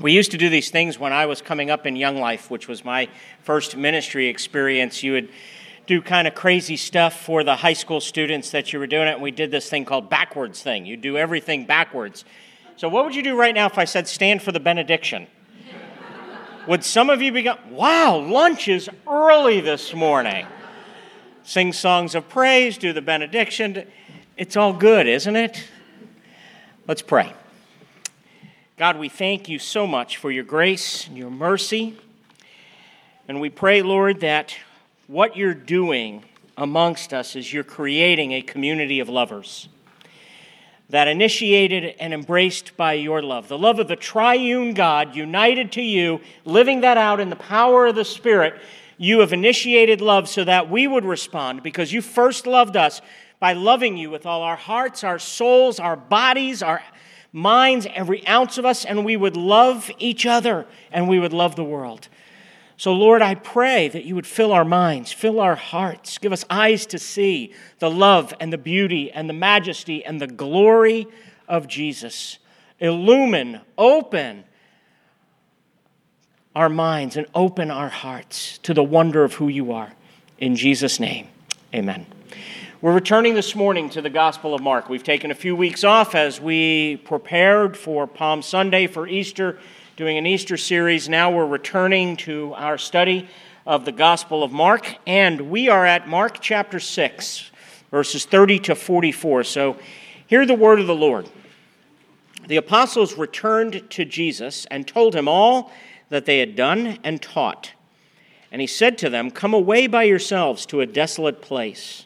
We used to do these things when I was coming up in Young Life, which was my first ministry experience. You would do kind of crazy stuff for the high school students that you were doing it, and we did this thing called backwards thing. You do everything backwards. So, what would you do right now if I said stand for the benediction? would some of you be going, wow, lunch is early this morning? Sing songs of praise, do the benediction. It's all good, isn't it? Let's pray. God, we thank you so much for your grace and your mercy. And we pray, Lord, that what you're doing amongst us is you're creating a community of lovers that initiated and embraced by your love. The love of the triune God united to you, living that out in the power of the Spirit. You have initiated love so that we would respond because you first loved us by loving you with all our hearts, our souls, our bodies, our minds, every ounce of us, and we would love each other and we would love the world. So, Lord, I pray that you would fill our minds, fill our hearts, give us eyes to see the love and the beauty and the majesty and the glory of Jesus. Illumine, open our minds and open our hearts to the wonder of who you are. In Jesus' name, amen. We're returning this morning to the Gospel of Mark. We've taken a few weeks off as we prepared for Palm Sunday, for Easter, doing an Easter series. Now we're returning to our study of the Gospel of Mark, and we are at Mark chapter 6, verses 30 to 44. So hear the word of the Lord. The apostles returned to Jesus and told him all that they had done and taught. And he said to them, Come away by yourselves to a desolate place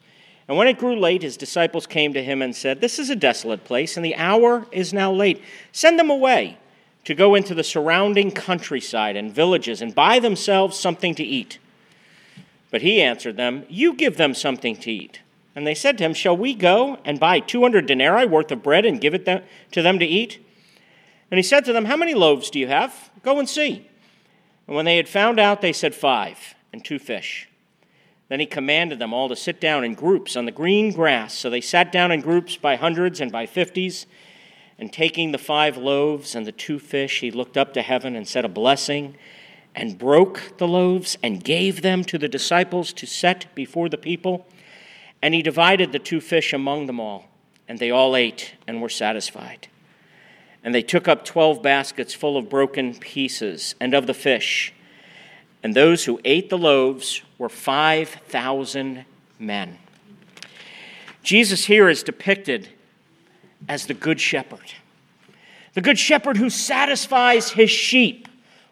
And when it grew late, his disciples came to him and said, This is a desolate place, and the hour is now late. Send them away to go into the surrounding countryside and villages and buy themselves something to eat. But he answered them, You give them something to eat. And they said to him, Shall we go and buy 200 denarii worth of bread and give it to them to eat? And he said to them, How many loaves do you have? Go and see. And when they had found out, they said, Five, and two fish. Then he commanded them all to sit down in groups on the green grass. So they sat down in groups by hundreds and by fifties. And taking the five loaves and the two fish, he looked up to heaven and said a blessing and broke the loaves and gave them to the disciples to set before the people. And he divided the two fish among them all. And they all ate and were satisfied. And they took up twelve baskets full of broken pieces and of the fish. And those who ate the loaves were 5,000 men. Jesus here is depicted as the Good Shepherd. The Good Shepherd who satisfies his sheep,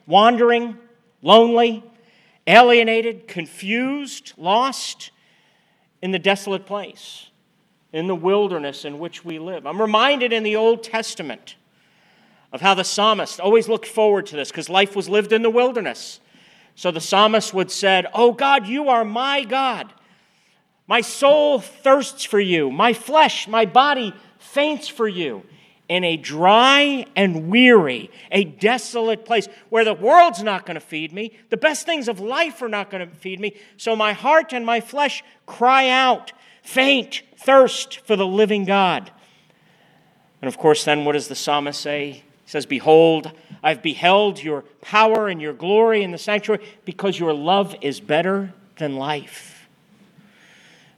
wandering, lonely, alienated, confused, lost in the desolate place, in the wilderness in which we live. I'm reminded in the Old Testament of how the psalmist always looked forward to this because life was lived in the wilderness. So the psalmist would said, "Oh God, you are my God. My soul thirsts for you. My flesh, my body faints for you." In a dry and weary, a desolate place where the world's not going to feed me, the best things of life are not going to feed me. So my heart and my flesh cry out, faint, thirst for the living God. And of course, then what does the psalmist say? He says, Behold, I've beheld your power and your glory in the sanctuary because your love is better than life.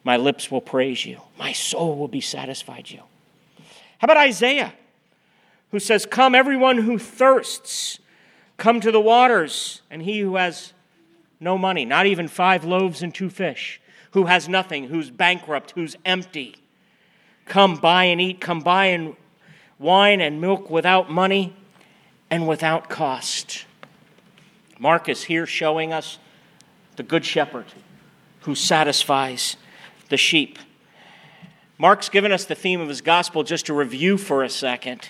My lips will praise you, my soul will be satisfied you. How about Isaiah, who says, Come, everyone who thirsts, come to the waters, and he who has no money, not even five loaves and two fish, who has nothing, who's bankrupt, who's empty, come buy and eat, come buy and wine and milk without money and without cost. Mark is here showing us the Good Shepherd who satisfies the sheep. Mark's given us the theme of his gospel just to review for a second.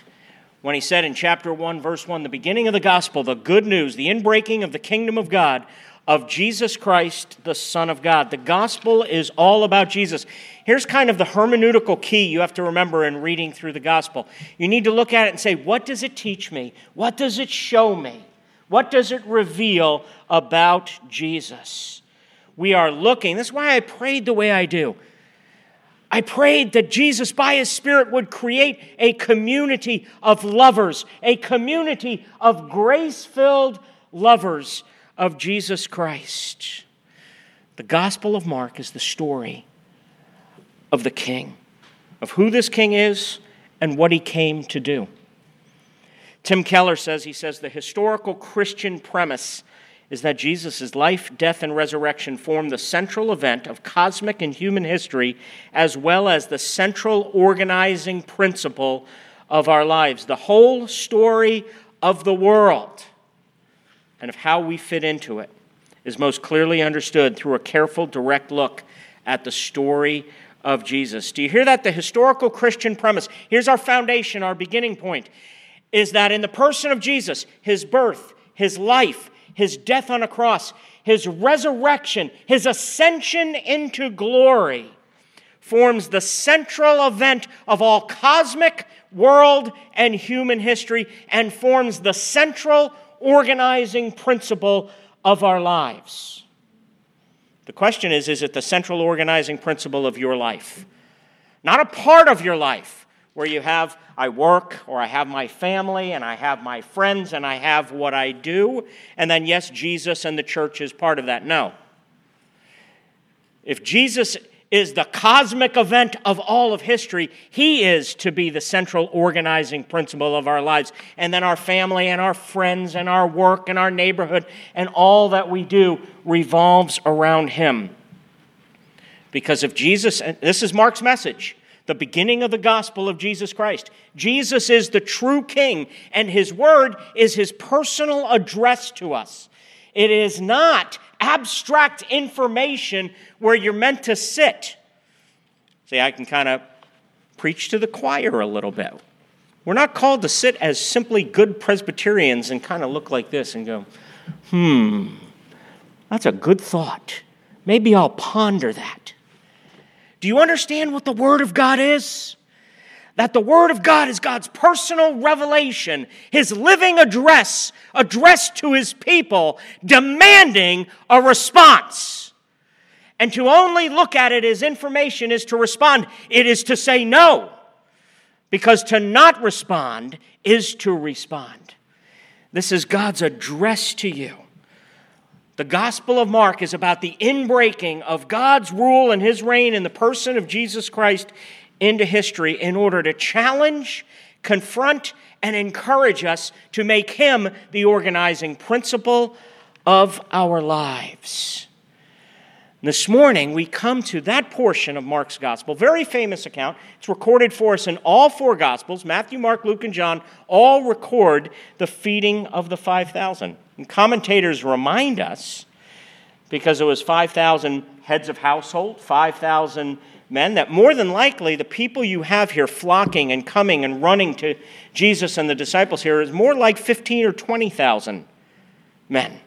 When he said in chapter 1, verse 1, the beginning of the gospel, the good news, the inbreaking of the kingdom of God, of Jesus Christ, the Son of God. The gospel is all about Jesus. Here's kind of the hermeneutical key you have to remember in reading through the gospel. You need to look at it and say, what does it teach me? What does it show me? What does it reveal about Jesus? We are looking, that's why I prayed the way I do. I prayed that Jesus, by His Spirit, would create a community of lovers, a community of grace filled lovers of Jesus Christ. The Gospel of Mark is the story of the King, of who this King is and what he came to do. Tim Keller says, he says, the historical Christian premise is that Jesus' life, death, and resurrection form the central event of cosmic and human history, as well as the central organizing principle of our lives. The whole story of the world and of how we fit into it is most clearly understood through a careful, direct look at the story of Jesus. Do you hear that? The historical Christian premise. Here's our foundation, our beginning point is that in the person of Jesus, his birth, his life, his death on a cross, his resurrection, his ascension into glory forms the central event of all cosmic, world, and human history and forms the central organizing principle of our lives. The question is is it the central organizing principle of your life? Not a part of your life where you have, I work or I have my family and I have my friends and I have what I do, and then, yes, Jesus and the church is part of that. No. If Jesus is the cosmic event of all of history. He is to be the central organizing principle of our lives. And then our family and our friends and our work and our neighborhood and all that we do revolves around Him. Because if Jesus, this is Mark's message, the beginning of the gospel of Jesus Christ. Jesus is the true king, and his word is his personal address to us. It is not abstract information where you're meant to sit. See, I can kind of preach to the choir a little bit. We're not called to sit as simply good Presbyterians and kind of look like this and go, hmm, that's a good thought. Maybe I'll ponder that. Do you understand what the Word of God is? That the Word of God is God's personal revelation, His living address, addressed to His people, demanding a response. And to only look at it as information is to respond, it is to say no. Because to not respond is to respond. This is God's address to you. The Gospel of Mark is about the inbreaking of God's rule and his reign in the person of Jesus Christ into history in order to challenge, confront, and encourage us to make Him the organizing principle of our lives. This morning, we come to that portion of Mark's gospel, very famous account. It's recorded for us in all four gospels Matthew, Mark, Luke, and John all record the feeding of the 5,000. And commentators remind us, because it was 5,000 heads of household, 5,000 men, that more than likely the people you have here flocking and coming and running to Jesus and the disciples here is more like 15 or 20,000 men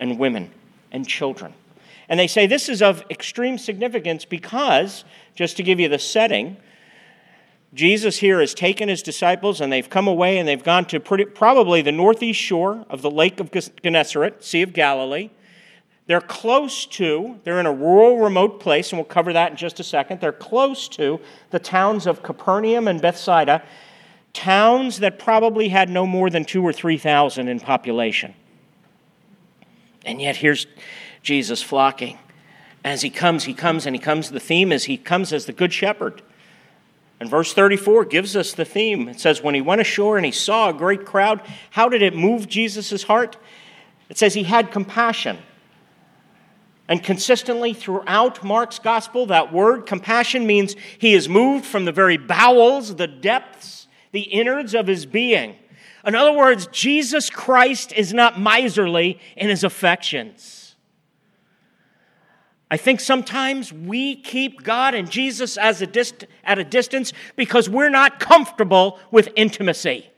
and women and children. And they say this is of extreme significance because, just to give you the setting, Jesus here has taken his disciples and they've come away and they've gone to pretty, probably the northeast shore of the Lake of Gennesaret, Sea of Galilee. They're close to, they're in a rural, remote place, and we'll cover that in just a second. They're close to the towns of Capernaum and Bethsaida, towns that probably had no more than two or 3,000 in population. And yet here's Jesus flocking. As he comes, he comes, and he comes. The theme is he comes as the good shepherd. And verse 34 gives us the theme. It says, When he went ashore and he saw a great crowd, how did it move Jesus' heart? It says he had compassion and consistently throughout Mark's gospel, that word compassion means he is moved from the very bowels, the depths, the innards of his being. In other words, Jesus Christ is not miserly in his affections. I think sometimes we keep God and Jesus as a dist- at a distance because we're not comfortable with intimacy.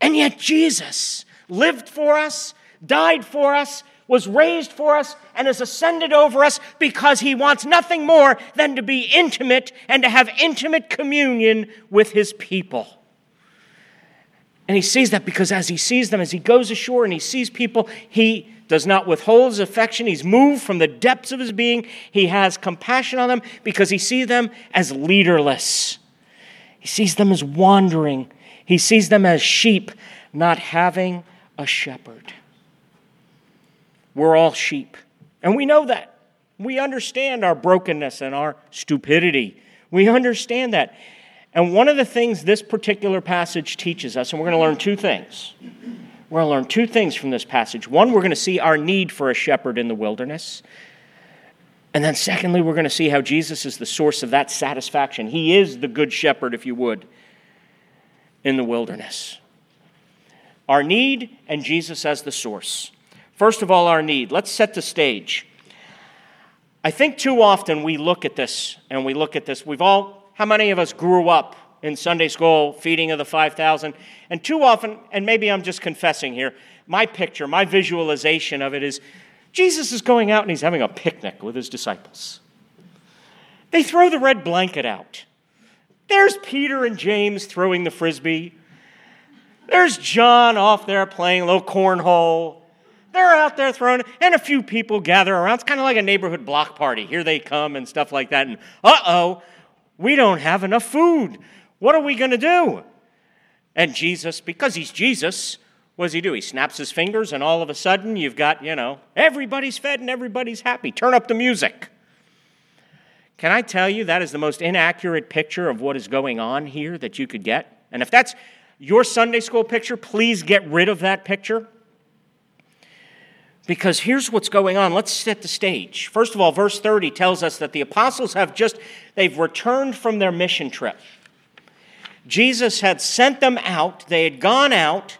And yet, Jesus lived for us, died for us, was raised for us and has ascended over us because he wants nothing more than to be intimate and to have intimate communion with his people. And he sees that because as he sees them, as he goes ashore and he sees people, he does not withhold his affection. He's moved from the depths of his being. He has compassion on them because he sees them as leaderless. He sees them as wandering. He sees them as sheep not having a shepherd. We're all sheep, and we know that. We understand our brokenness and our stupidity. We understand that. And one of the things this particular passage teaches us, and we're going to learn two things. We're going to learn two things from this passage. One, we're going to see our need for a shepherd in the wilderness. And then, secondly, we're going to see how Jesus is the source of that satisfaction. He is the good shepherd, if you would, in the wilderness. Our need and Jesus as the source. First of all, our need. Let's set the stage. I think too often we look at this and we look at this. We've all, how many of us grew up in Sunday school, feeding of the 5,000? And too often, and maybe I'm just confessing here, my picture, my visualization of it is Jesus is going out and he's having a picnic with his disciples. They throw the red blanket out. There's Peter and James throwing the frisbee. There's John off there playing a little cornhole. They're out there throwing, and a few people gather around. It's kind of like a neighborhood block party. Here they come and stuff like that. And uh oh, we don't have enough food. What are we going to do? And Jesus, because he's Jesus, what does he do? He snaps his fingers, and all of a sudden, you've got, you know, everybody's fed and everybody's happy. Turn up the music. Can I tell you that is the most inaccurate picture of what is going on here that you could get? And if that's your Sunday school picture, please get rid of that picture. Because here's what's going on. Let's set the stage. First of all, verse 30 tells us that the apostles have just they've returned from their mission trip. Jesus had sent them out, they had gone out,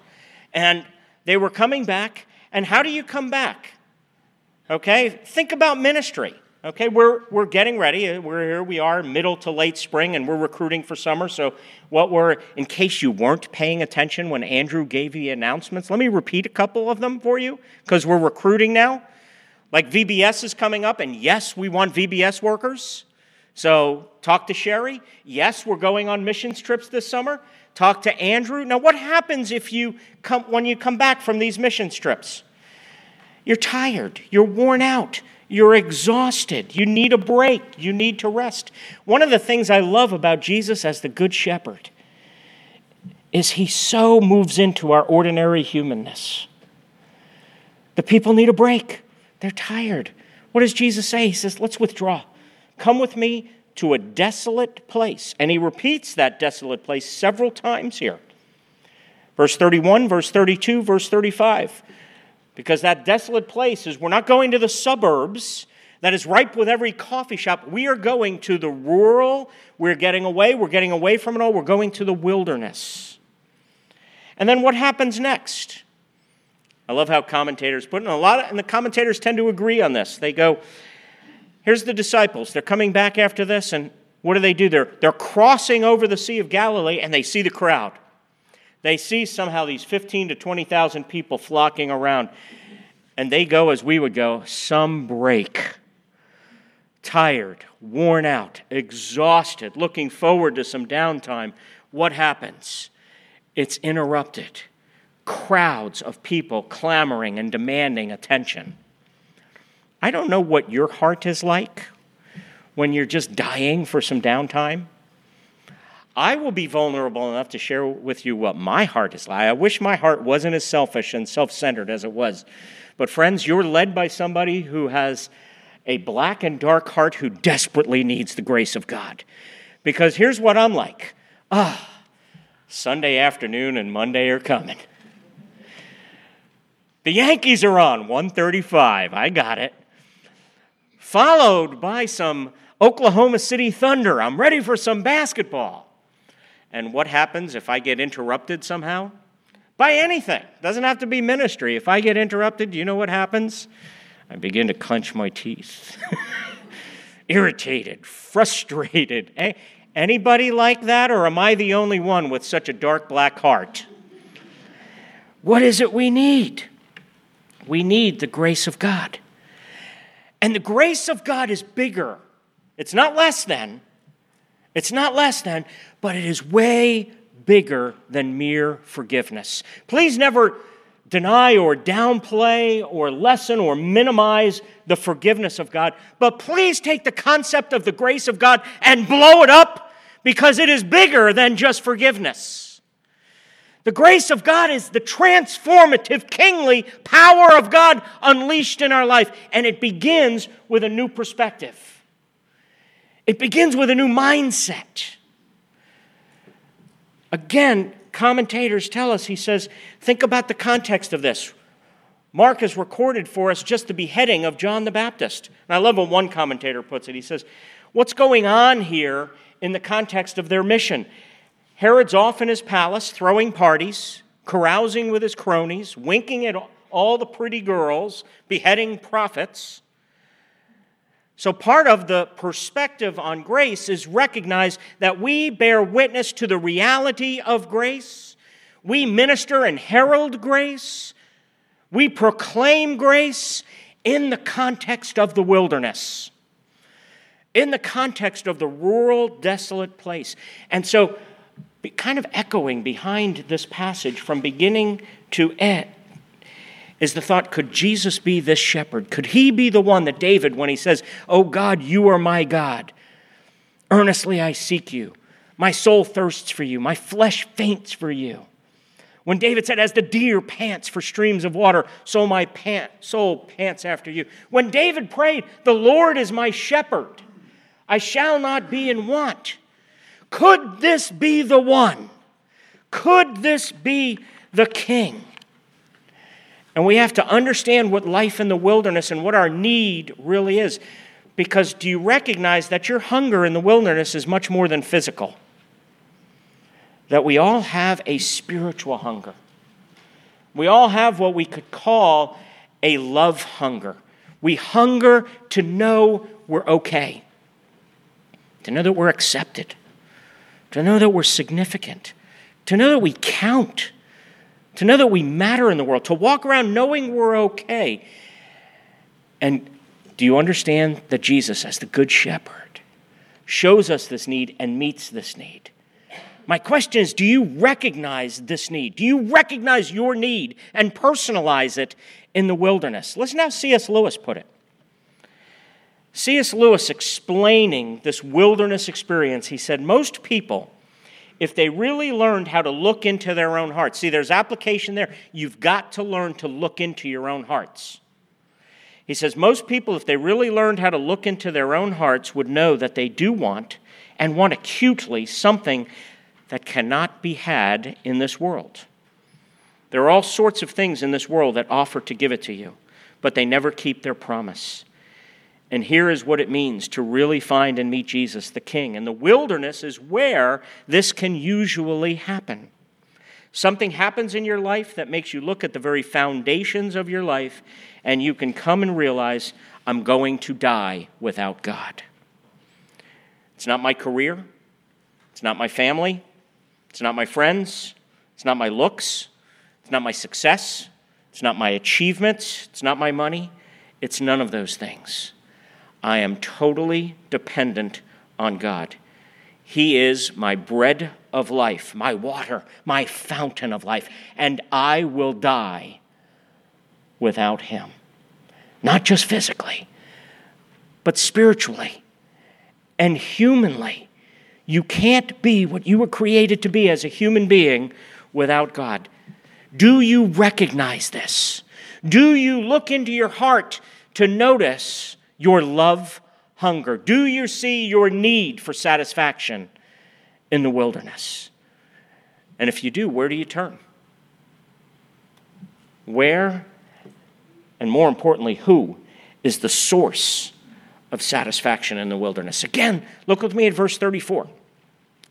and they were coming back. And how do you come back? Okay, think about ministry. Okay, we're, we're getting ready. We're here, we are middle to late spring, and we're recruiting for summer. So, what we're, in case you weren't paying attention when Andrew gave the announcements, let me repeat a couple of them for you because we're recruiting now. Like VBS is coming up, and yes, we want VBS workers. So, talk to Sherry. Yes, we're going on missions trips this summer. Talk to Andrew. Now, what happens if you come, when you come back from these missions trips? You're tired, you're worn out you're exhausted. You need a break. You need to rest. One of the things I love about Jesus as the Good Shepherd is he so moves into our ordinary humanness. The people need a break, they're tired. What does Jesus say? He says, Let's withdraw. Come with me to a desolate place. And he repeats that desolate place several times here. Verse 31, verse 32, verse 35 because that desolate place is we're not going to the suburbs that is ripe with every coffee shop. We are going to the rural. We're getting away. We're getting away from it all. We're going to the wilderness. And then what happens next? I love how commentators put it. A lot of, and the commentators tend to agree on this. They go, here's the disciples. They're coming back after this, and what do they do? They're, they're crossing over the Sea of Galilee, and they see the crowd. They see somehow these 15 to 20,000 people flocking around, and they go as we would go some break. Tired, worn out, exhausted, looking forward to some downtime. What happens? It's interrupted. Crowds of people clamoring and demanding attention. I don't know what your heart is like when you're just dying for some downtime. I will be vulnerable enough to share with you what my heart is like. I wish my heart wasn't as selfish and self centered as it was. But, friends, you're led by somebody who has a black and dark heart who desperately needs the grace of God. Because here's what I'm like ah, Sunday afternoon and Monday are coming. The Yankees are on 135. I got it. Followed by some Oklahoma City Thunder. I'm ready for some basketball. And what happens if I get interrupted somehow? By anything. Doesn't have to be ministry. If I get interrupted, you know what happens? I begin to clench my teeth. Irritated, frustrated. Anybody like that, or am I the only one with such a dark black heart? What is it we need? We need the grace of God. And the grace of God is bigger. It's not less than. It's not less than, but it is way bigger than mere forgiveness. Please never deny or downplay or lessen or minimize the forgiveness of God, but please take the concept of the grace of God and blow it up because it is bigger than just forgiveness. The grace of God is the transformative, kingly power of God unleashed in our life, and it begins with a new perspective. It begins with a new mindset. Again, commentators tell us, he says, think about the context of this. Mark has recorded for us just the beheading of John the Baptist. And I love what one commentator puts it. He says, What's going on here in the context of their mission? Herod's off in his palace throwing parties, carousing with his cronies, winking at all the pretty girls, beheading prophets. So, part of the perspective on grace is recognize that we bear witness to the reality of grace. We minister and herald grace. We proclaim grace in the context of the wilderness, in the context of the rural, desolate place. And so, kind of echoing behind this passage from beginning to end is the thought could Jesus be this shepherd? Could he be the one that David, when he says, Oh God, you are my God, earnestly I seek you, my soul thirsts for you, my flesh faints for you. When David said, As the deer pants for streams of water, so my pant, soul pants after you. When David prayed, The Lord is my shepherd, I shall not be in want. Could this be the one? Could this be the king? And we have to understand what life in the wilderness and what our need really is. Because do you recognize that your hunger in the wilderness is much more than physical? That we all have a spiritual hunger. We all have what we could call a love hunger. We hunger to know we're okay, to know that we're accepted, to know that we're significant, to know that we count to know that we matter in the world, to walk around knowing we're okay. And do you understand that Jesus, as the Good Shepherd, shows us this need and meets this need? My question is do you recognize this need? Do you recognize your need and personalize it in the wilderness? Listen how C.S. Lewis put it. C.S. Lewis explaining this wilderness experience, he said, Most people if they really learned how to look into their own hearts. See, there's application there. You've got to learn to look into your own hearts. He says, most people, if they really learned how to look into their own hearts, would know that they do want, and want acutely, something that cannot be had in this world. There are all sorts of things in this world that offer to give it to you, but they never keep their promise. And here is what it means to really find and meet Jesus, the King. And the wilderness is where this can usually happen. Something happens in your life that makes you look at the very foundations of your life, and you can come and realize, I'm going to die without God. It's not my career, it's not my family, it's not my friends, it's not my looks, it's not my success, it's not my achievements, it's not my money, it's none of those things. I am totally dependent on God. He is my bread of life, my water, my fountain of life, and I will die without Him. Not just physically, but spiritually and humanly. You can't be what you were created to be as a human being without God. Do you recognize this? Do you look into your heart to notice your love hunger? Do you see your need for satisfaction in the wilderness? And if you do, where do you turn? Where, and more importantly, who is the source of satisfaction in the wilderness? Again, look with me at verse 34.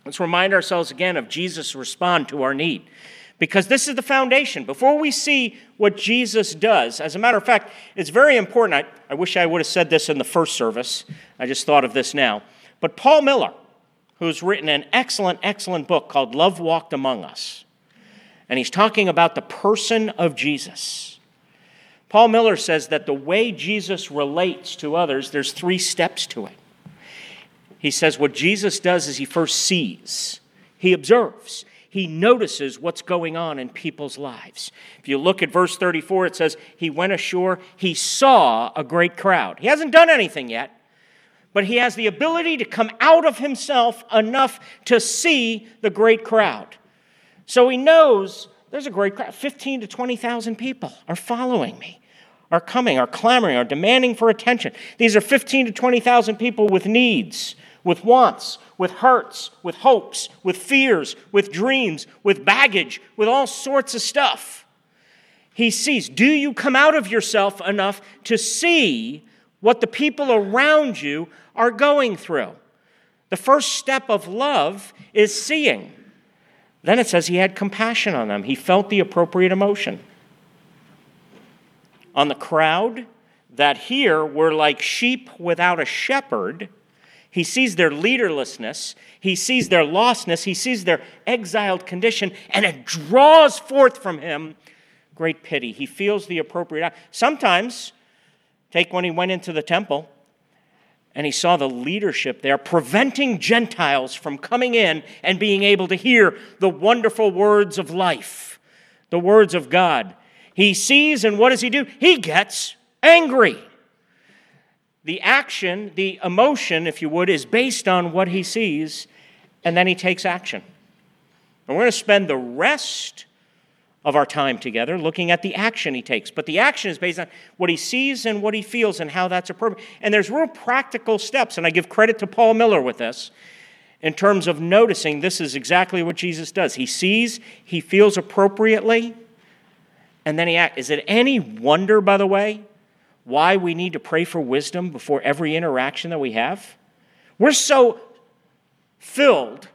Let's remind ourselves again of Jesus' respond to our need because this is the foundation. Before we see what Jesus does, as a matter of fact, it's very important. I, I wish I would have said this in the first service. I just thought of this now. But Paul Miller, who's written an excellent, excellent book called Love Walked Among Us, and he's talking about the person of Jesus. Paul Miller says that the way Jesus relates to others, there's three steps to it. He says what Jesus does is he first sees, he observes, he notices what's going on in people's lives. If you look at verse 34, it says, He went ashore, he saw a great crowd. He hasn't done anything yet, but he has the ability to come out of himself enough to see the great crowd. So he knows there's a great crowd. 15 to 20,000 people are following me, are coming, are clamoring, are demanding for attention. These are 15 to 20,000 people with needs with wants, with hurts, with hopes, with fears, with dreams, with baggage, with all sorts of stuff. He sees. Do you come out of yourself enough to see what the people around you are going through? The first step of love is seeing. Then it says he had compassion on them, he felt the appropriate emotion. On the crowd that here were like sheep without a shepherd, he sees their leaderlessness, he sees their lostness, he sees their exiled condition, and it draws forth from him great pity. He feels the appropriate. Sometimes, take when he went into the temple and he saw the leadership there preventing Gentiles from coming in and being able to hear the wonderful words of life, the words of God. He sees, and what does he do? He gets angry the action, the emotion, if you would, is based on what he sees, and then he takes action. And we're going to spend the rest of our time together looking at the action he takes. But the action is based on what he sees and what he feels and how that's appropriate. And there's real practical steps, and I give credit to Paul Miller with this in terms of noticing this is exactly what Jesus does. He sees, he feels appropriately, and then he acts. Is it any wonder, by the way, why we need to pray for wisdom before every interaction that we have? We're so filled,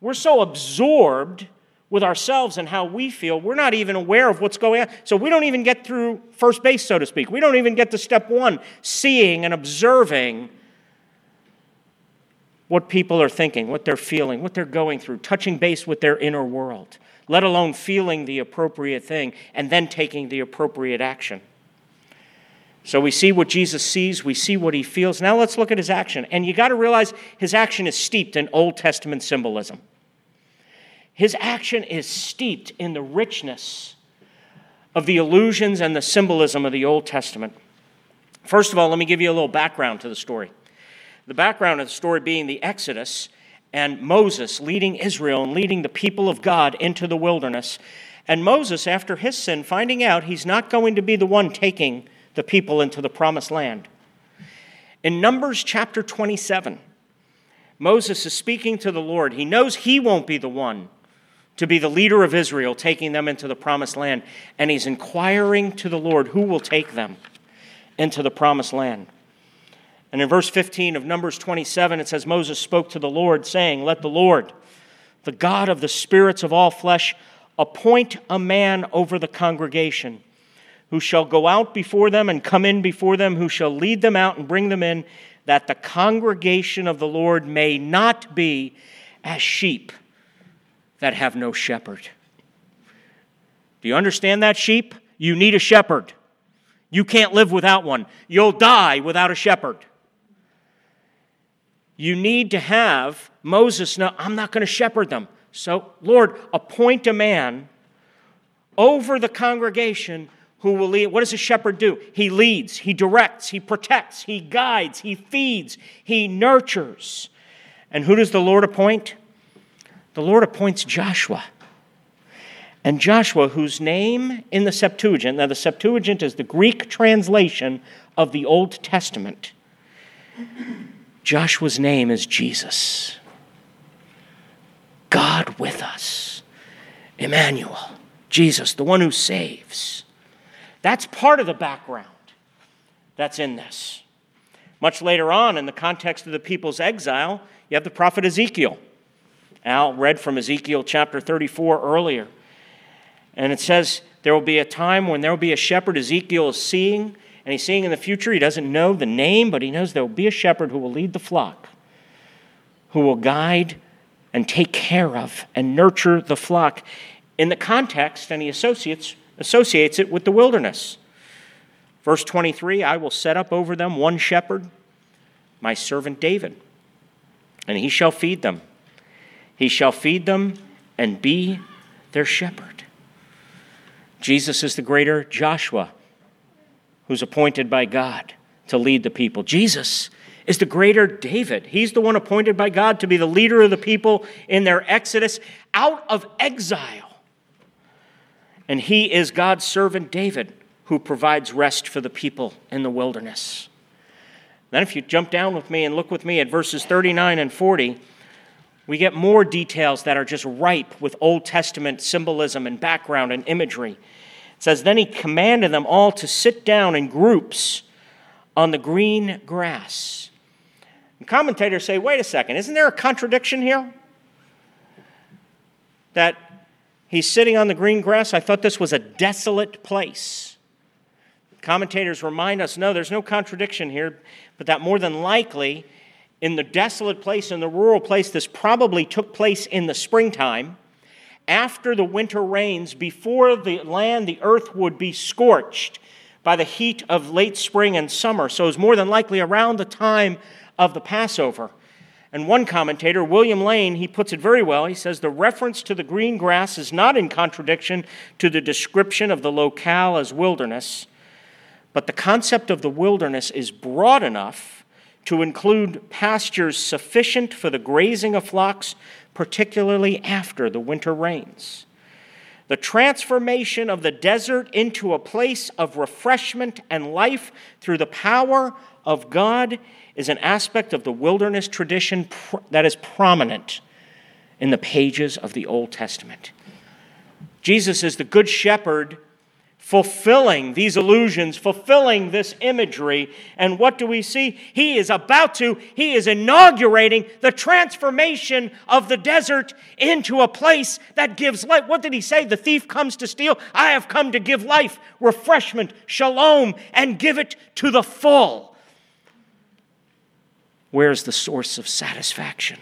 we're so absorbed with ourselves and how we feel, we're not even aware of what's going on. So we don't even get through first base, so to speak. We don't even get to step one, seeing and observing what people are thinking, what they're feeling, what they're going through, touching base with their inner world, let alone feeling the appropriate thing and then taking the appropriate action. So we see what Jesus sees, we see what he feels. Now let's look at his action. And you got to realize his action is steeped in Old Testament symbolism. His action is steeped in the richness of the illusions and the symbolism of the Old Testament. First of all, let me give you a little background to the story. The background of the story being the Exodus and Moses leading Israel and leading the people of God into the wilderness. And Moses, after his sin, finding out he's not going to be the one taking the people into the promised land. In Numbers chapter 27, Moses is speaking to the Lord. He knows he won't be the one to be the leader of Israel, taking them into the promised land. And he's inquiring to the Lord who will take them into the promised land. And in verse 15 of Numbers 27, it says, Moses spoke to the Lord, saying, Let the Lord, the God of the spirits of all flesh, appoint a man over the congregation who shall go out before them and come in before them, who shall lead them out and bring them in, that the congregation of the Lord may not be as sheep that have no shepherd. Do you understand that, sheep? You need a shepherd. You can't live without one. You'll die without a shepherd. You need to have Moses know, I'm not going to shepherd them. So, Lord, appoint a man over the congregation who will lead. What does a shepherd do? He leads, he directs, he protects, he guides, he feeds, he nurtures. And who does the Lord appoint? The Lord appoints Joshua. And Joshua, whose name in the Septuagint, now the Septuagint is the Greek translation of the Old Testament, Joshua's name is Jesus. God with us. Emmanuel. Jesus, the one who saves. That's part of the background that's in this. Much later on, in the context of the people's exile, you have the prophet Ezekiel. Al read from Ezekiel chapter 34 earlier. And it says, There will be a time when there will be a shepherd Ezekiel is seeing, and he's seeing in the future. He doesn't know the name, but he knows there will be a shepherd who will lead the flock, who will guide and take care of and nurture the flock. In the context, and he associates associates it with the wilderness. Verse 23 I will set up over them one shepherd, my servant David, and he shall feed them. He shall feed them and be their shepherd. Jesus is the greater Joshua who's appointed by God to lead the people. Jesus is the greater David. He's the one appointed by God to be the leader of the people in their exodus out of exile. And he is God's servant David who provides rest for the people in the wilderness. Then, if you jump down with me and look with me at verses 39 and 40, we get more details that are just ripe with Old Testament symbolism and background and imagery. It says, Then he commanded them all to sit down in groups on the green grass. And commentators say, wait a second, isn't there a contradiction here? That he's sitting on the green grass? I thought this was a desolate place. Commentators remind us no, there's no contradiction here, but that more than likely, in the desolate place, in the rural place, this probably took place in the springtime, after the winter rains, before the land, the earth would be scorched by the heat of late spring and summer. So it's more than likely around the time of the Passover. And one commentator, William Lane, he puts it very well. He says the reference to the green grass is not in contradiction to the description of the locale as wilderness, but the concept of the wilderness is broad enough to include pastures sufficient for the grazing of flocks, particularly after the winter rains. The transformation of the desert into a place of refreshment and life through the power of God is an aspect of the wilderness tradition that is prominent in the pages of the Old Testament. Jesus is the Good Shepherd fulfilling these illusions, fulfilling this imagery. And what do we see? He is about to, he is inaugurating the transformation of the desert into a place that gives life. What did he say? The thief comes to steal. I have come to give life, refreshment, shalom, and give it to the full. Where's the source of satisfaction?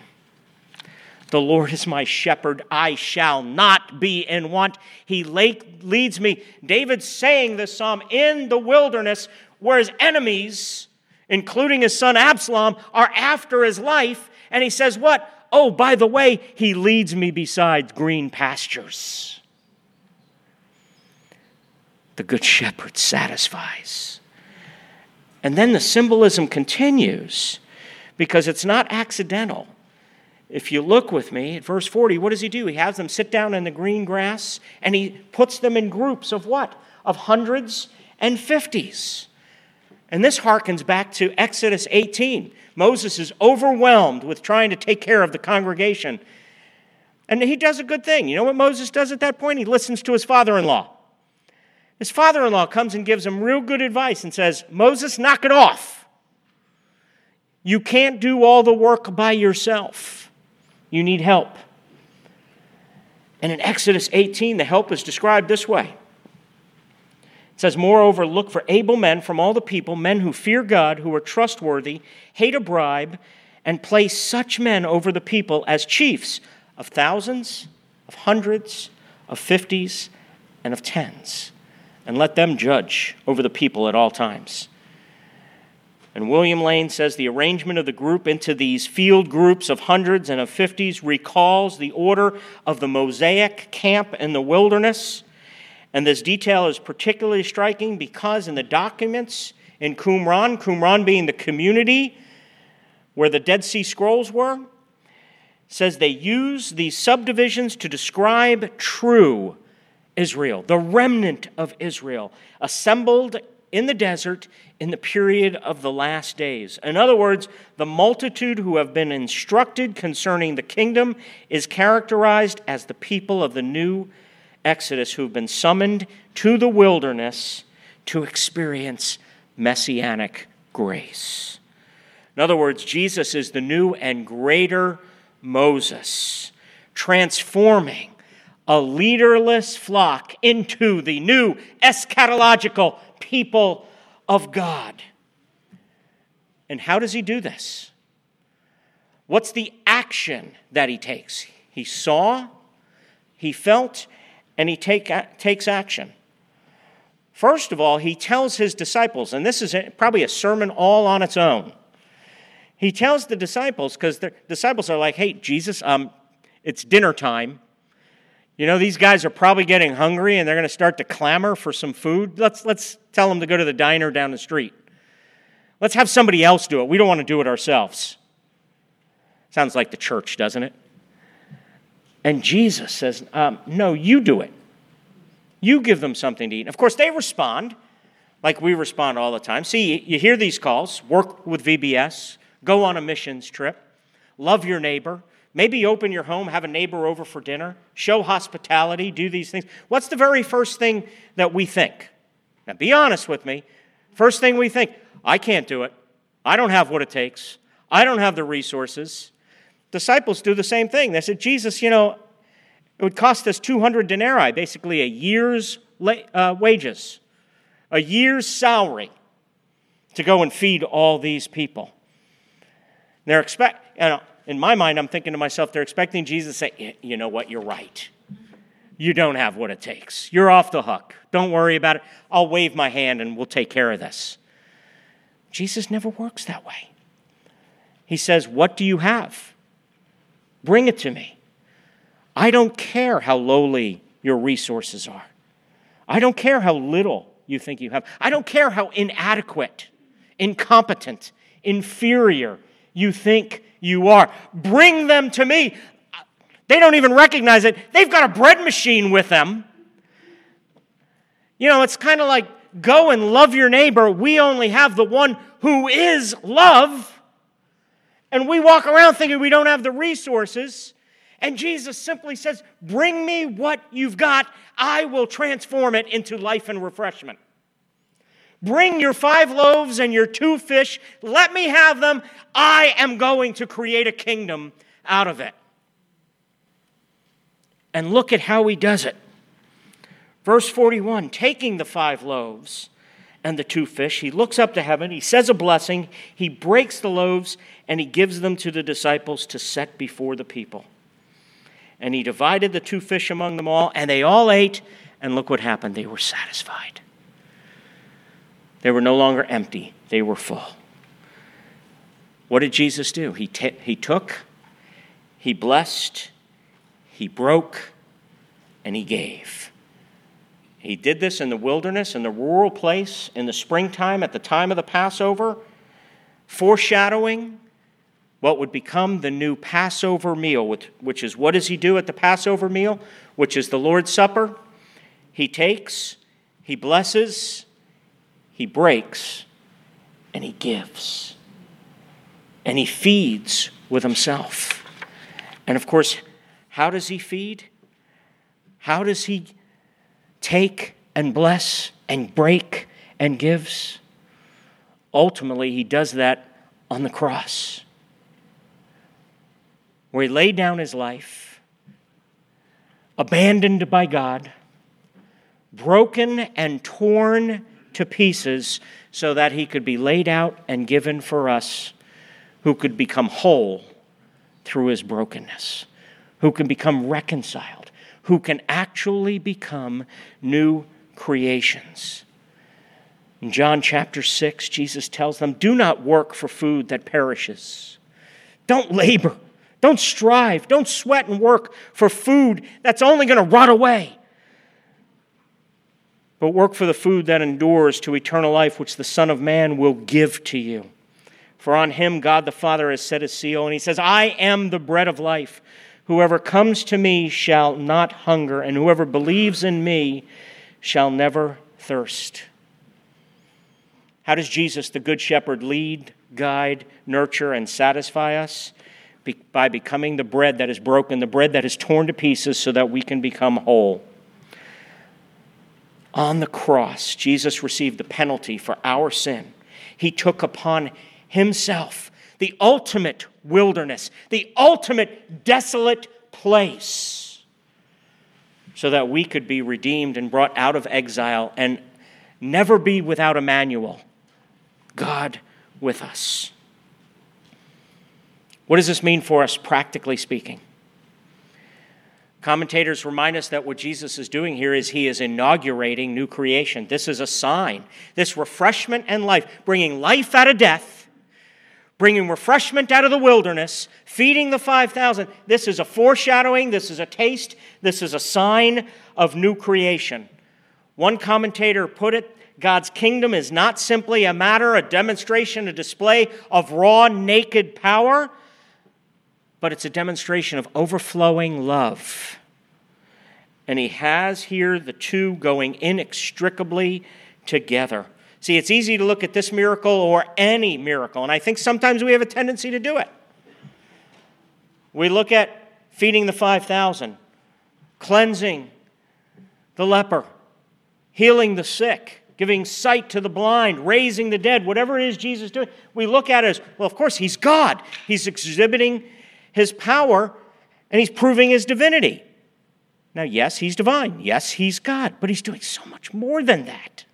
The Lord is my shepherd, I shall not be in want. He leads me. David's saying this psalm in the wilderness where his enemies, including his son Absalom, are after his life. And he says, What? Oh, by the way, he leads me beside green pastures. The good shepherd satisfies. And then the symbolism continues because it's not accidental. If you look with me at verse 40, what does he do? He has them sit down in the green grass and he puts them in groups of what? Of hundreds and fifties. And this harkens back to Exodus 18. Moses is overwhelmed with trying to take care of the congregation. And he does a good thing. You know what Moses does at that point? He listens to his father in law. His father in law comes and gives him real good advice and says, Moses, knock it off. You can't do all the work by yourself. You need help. And in Exodus 18, the help is described this way it says, Moreover, look for able men from all the people, men who fear God, who are trustworthy, hate a bribe, and place such men over the people as chiefs of thousands, of hundreds, of fifties, and of tens, and let them judge over the people at all times. And William Lane says the arrangement of the group into these field groups of hundreds and of fifties recalls the order of the Mosaic camp in the wilderness. And this detail is particularly striking because in the documents in Qumran, Qumran being the community where the Dead Sea Scrolls were, says they use these subdivisions to describe true Israel, the remnant of Israel, assembled in the desert in the period of the last days. In other words, the multitude who have been instructed concerning the kingdom is characterized as the people of the new Exodus who've been summoned to the wilderness to experience messianic grace. In other words, Jesus is the new and greater Moses, transforming a leaderless flock into the new eschatological people of God. And how does he do this? What's the action that he takes? He saw, he felt, and he take, takes action. First of all, he tells his disciples, and this is probably a sermon all on its own. He tells the disciples, because the disciples are like, hey, Jesus, um, it's dinner time. You know, these guys are probably getting hungry and they're going to start to clamor for some food. Let's, let's tell them to go to the diner down the street. Let's have somebody else do it. We don't want to do it ourselves. Sounds like the church, doesn't it? And Jesus says, um, No, you do it. You give them something to eat. Of course, they respond like we respond all the time. See, you hear these calls work with VBS, go on a missions trip, love your neighbor, maybe open your home, have a neighbor over for dinner, show hospitality, do these things. What's the very first thing that we think? Now, be honest with me. First thing we think, I can't do it. I don't have what it takes. I don't have the resources. Disciples do the same thing. They said, Jesus, you know, it would cost us 200 denarii, basically a year's uh, wages, a year's salary to go and feed all these people. They're expect, you know, in my mind, I'm thinking to myself, they're expecting Jesus to say, you know what, you're right. You don't have what it takes. You're off the hook. Don't worry about it. I'll wave my hand and we'll take care of this. Jesus never works that way. He says, What do you have? Bring it to me. I don't care how lowly your resources are. I don't care how little you think you have. I don't care how inadequate, incompetent, inferior you think you are. Bring them to me. They don't even recognize it. They've got a bread machine with them. You know, it's kind of like go and love your neighbor. We only have the one who is love. And we walk around thinking we don't have the resources. And Jesus simply says, Bring me what you've got. I will transform it into life and refreshment. Bring your five loaves and your two fish. Let me have them. I am going to create a kingdom out of it. And look at how he does it. Verse 41 taking the five loaves and the two fish, he looks up to heaven, he says a blessing, he breaks the loaves, and he gives them to the disciples to set before the people. And he divided the two fish among them all, and they all ate, and look what happened. They were satisfied. They were no longer empty, they were full. What did Jesus do? He, t- he took, he blessed, he broke, and he gave. He did this in the wilderness, in the rural place, in the springtime, at the time of the Passover, foreshadowing what would become the new Passover meal, which is what does he do at the Passover meal, which is the Lord's Supper? He takes, he blesses, he breaks, and he gives. And he feeds with himself. And of course, how does he feed? How does he take and bless and break and gives? Ultimately, he does that on the cross, where he laid down his life, abandoned by God, broken and torn to pieces, so that he could be laid out and given for us who could become whole through his brokenness, who can become reconciled who can actually become new creations. In John chapter 6, Jesus tells them, Do not work for food that perishes. Don't labor. Don't strive. Don't sweat and work for food that's only going to rot away. But work for the food that endures to eternal life, which the Son of Man will give to you. For on him God the Father has set his seal, and he says, I am the bread of life. Whoever comes to me shall not hunger, and whoever believes in me shall never thirst. How does Jesus, the Good Shepherd, lead, guide, nurture, and satisfy us? Be- by becoming the bread that is broken, the bread that is torn to pieces, so that we can become whole. On the cross, Jesus received the penalty for our sin. He took upon himself the ultimate wilderness, the ultimate desolate place, so that we could be redeemed and brought out of exile and never be without Emmanuel, God with us. What does this mean for us, practically speaking? Commentators remind us that what Jesus is doing here is he is inaugurating new creation. This is a sign. This refreshment and life, bringing life out of death, bringing refreshment out of the wilderness, feeding the 5,000. This is a foreshadowing, this is a taste, this is a sign of new creation. One commentator put it God's kingdom is not simply a matter, a demonstration, a display of raw, naked power, but it's a demonstration of overflowing love. And he has here the two going inextricably together. See, it's easy to look at this miracle or any miracle, and I think sometimes we have a tendency to do it. We look at feeding the 5,000, cleansing the leper, healing the sick, giving sight to the blind, raising the dead, whatever it is Jesus is doing. We look at it as, well, of course, he's God. He's exhibiting his power and he's proving his divinity. Now, yes, he's divine. Yes, he's God, but he's doing so much more than that.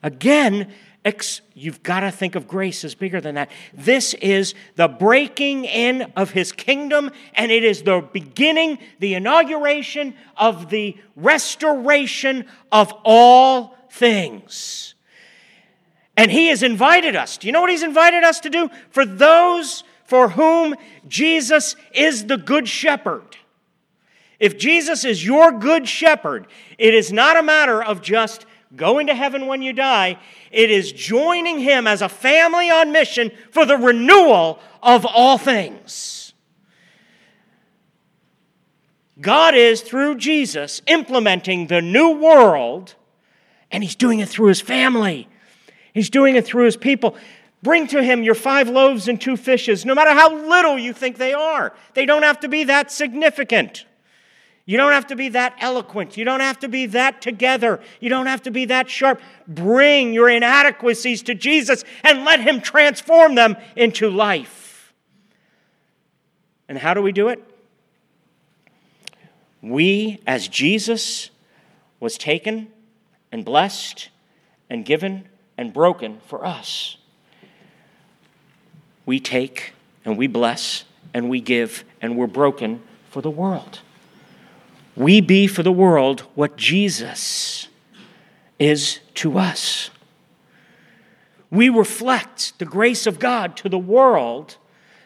Again, ex- you've got to think of grace as bigger than that. This is the breaking in of his kingdom, and it is the beginning, the inauguration of the restoration of all things. And he has invited us. Do you know what he's invited us to do? For those for whom Jesus is the good shepherd. If Jesus is your good shepherd, it is not a matter of just going to heaven when you die. It is joining him as a family on mission for the renewal of all things. God is, through Jesus, implementing the new world, and he's doing it through his family. He's doing it through his people. Bring to him your five loaves and two fishes, no matter how little you think they are. They don't have to be that significant. You don't have to be that eloquent. You don't have to be that together. You don't have to be that sharp. Bring your inadequacies to Jesus and let him transform them into life. And how do we do it? We, as Jesus was taken and blessed and given and broken for us we take and we bless and we give and we're broken for the world. We be for the world what Jesus is to us. We reflect the grace of God to the world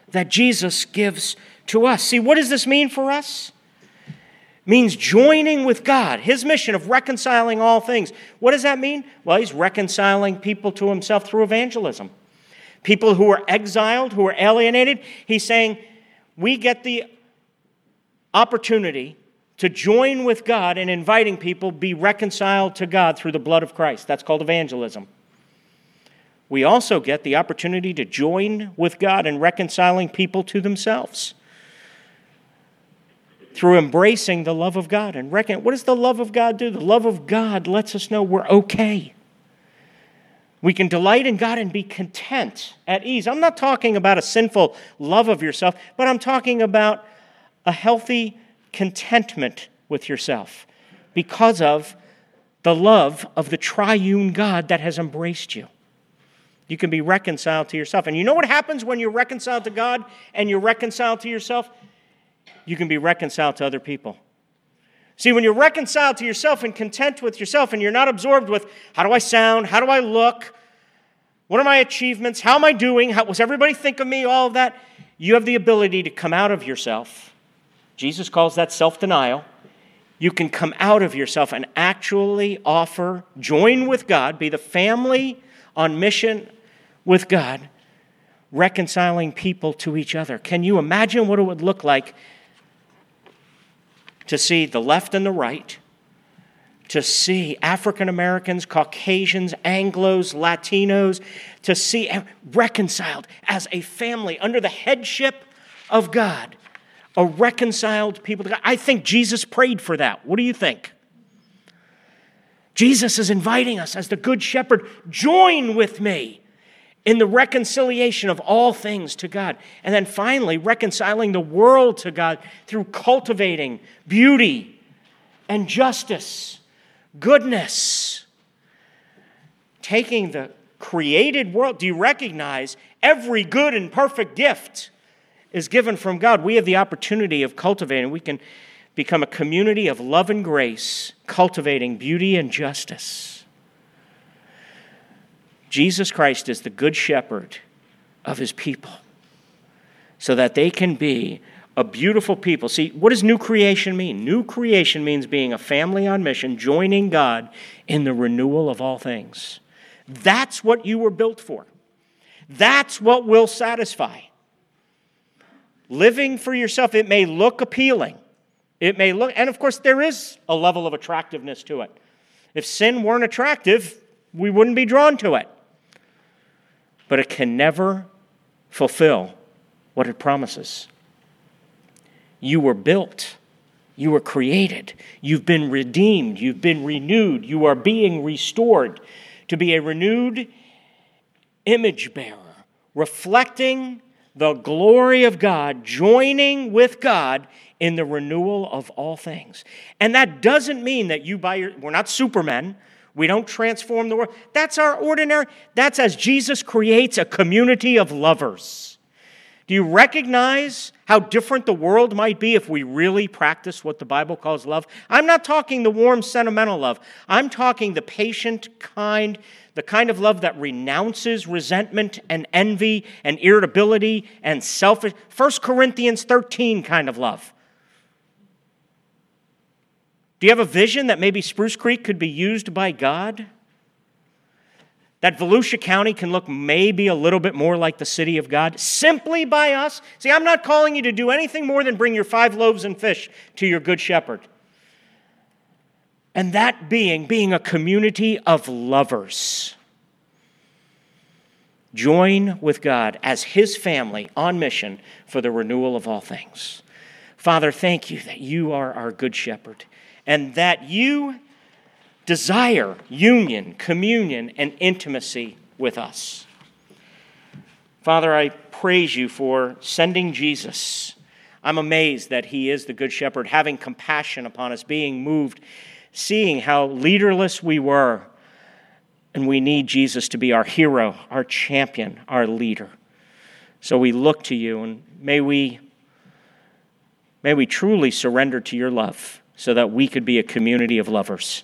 that Jesus gives to us. See, what does this mean for us? It means joining with God, his mission of reconciling all things. What does that mean? Well, he's reconciling people to himself through evangelism people who are exiled, who are alienated. He's saying we get the opportunity to join with God in inviting people be reconciled to God through the blood of Christ. That's called evangelism. We also get the opportunity to join with God in reconciling people to themselves through embracing the love of God and reckon what does the love of God do? The love of God lets us know we're okay. We can delight in God and be content, at ease. I'm not talking about a sinful love of yourself, but I'm talking about a healthy contentment with yourself because of the love of the triune God that has embraced you. You can be reconciled to yourself. And you know what happens when you're reconciled to God and you're reconciled to yourself? You can be reconciled to other people. See, when you're reconciled to yourself and content with yourself, and you're not absorbed with how do I sound? How do I look? What are my achievements? How am I doing? How, does everybody think of me? All of that. You have the ability to come out of yourself. Jesus calls that self denial. You can come out of yourself and actually offer, join with God, be the family on mission with God, reconciling people to each other. Can you imagine what it would look like to see the left and the right, to see African Americans, Caucasians, Anglos, Latinos, to see eh, reconciled as a family under the headship of God, a reconciled people to God. I think Jesus prayed for that. What do you think? Jesus is inviting us as the Good Shepherd, join with me in the reconciliation of all things to God. And then finally, reconciling the world to God through cultivating beauty and justice, goodness. Taking the created world, do you recognize every good and perfect gift is given from God? We have the opportunity of cultivating. We can become a community of love and grace, cultivating beauty and justice. Jesus Christ is the good shepherd of his people so that they can be a beautiful people. See, what does new creation mean? New creation means being a family on mission, joining God in the renewal of all things. That's what you were built for. That's what will satisfy. Living for yourself, it may look appealing. It may look, and of course, there is a level of attractiveness to it. If sin weren't attractive, we wouldn't be drawn to it. But it can never fulfill what it promises. You were built. You were created. You've been redeemed. You've been renewed. You are being restored to be a renewed image bearer, reflecting the glory of God, joining with God in the renewal of all things. And that doesn't mean that you by your, we're not supermen. We don't transform the world. That's our ordinary, that's as Jesus creates a community of lovers do you recognize how different the world might be if we really practice what the Bible calls love? I'm not talking the warm, sentimental love. I'm talking the patient, kind, the kind of love that renounces resentment and envy and irritability and selfish. 1 Corinthians 13 kind of love. Do you have a vision that maybe Spruce Creek could be used by God? That Volusia County can look maybe a little bit more like the city of God simply by us. See, I'm not calling you to do anything more than bring your five loaves and fish to your good shepherd. And that being, being a community of lovers. Join with God as His family on mission for the renewal of all things. Father, thank you that you are our good shepherd and that you desire union, communion, and intimacy with us. Father, I praise you for sending Jesus. I'm amazed that he is the Good Shepherd, having compassion upon us, being moved, seeing how leaderless we were. And we need Jesus to be our hero, our champion, our leader. So we look to you, and may we, may we truly surrender to your love so that we could be a community of lovers.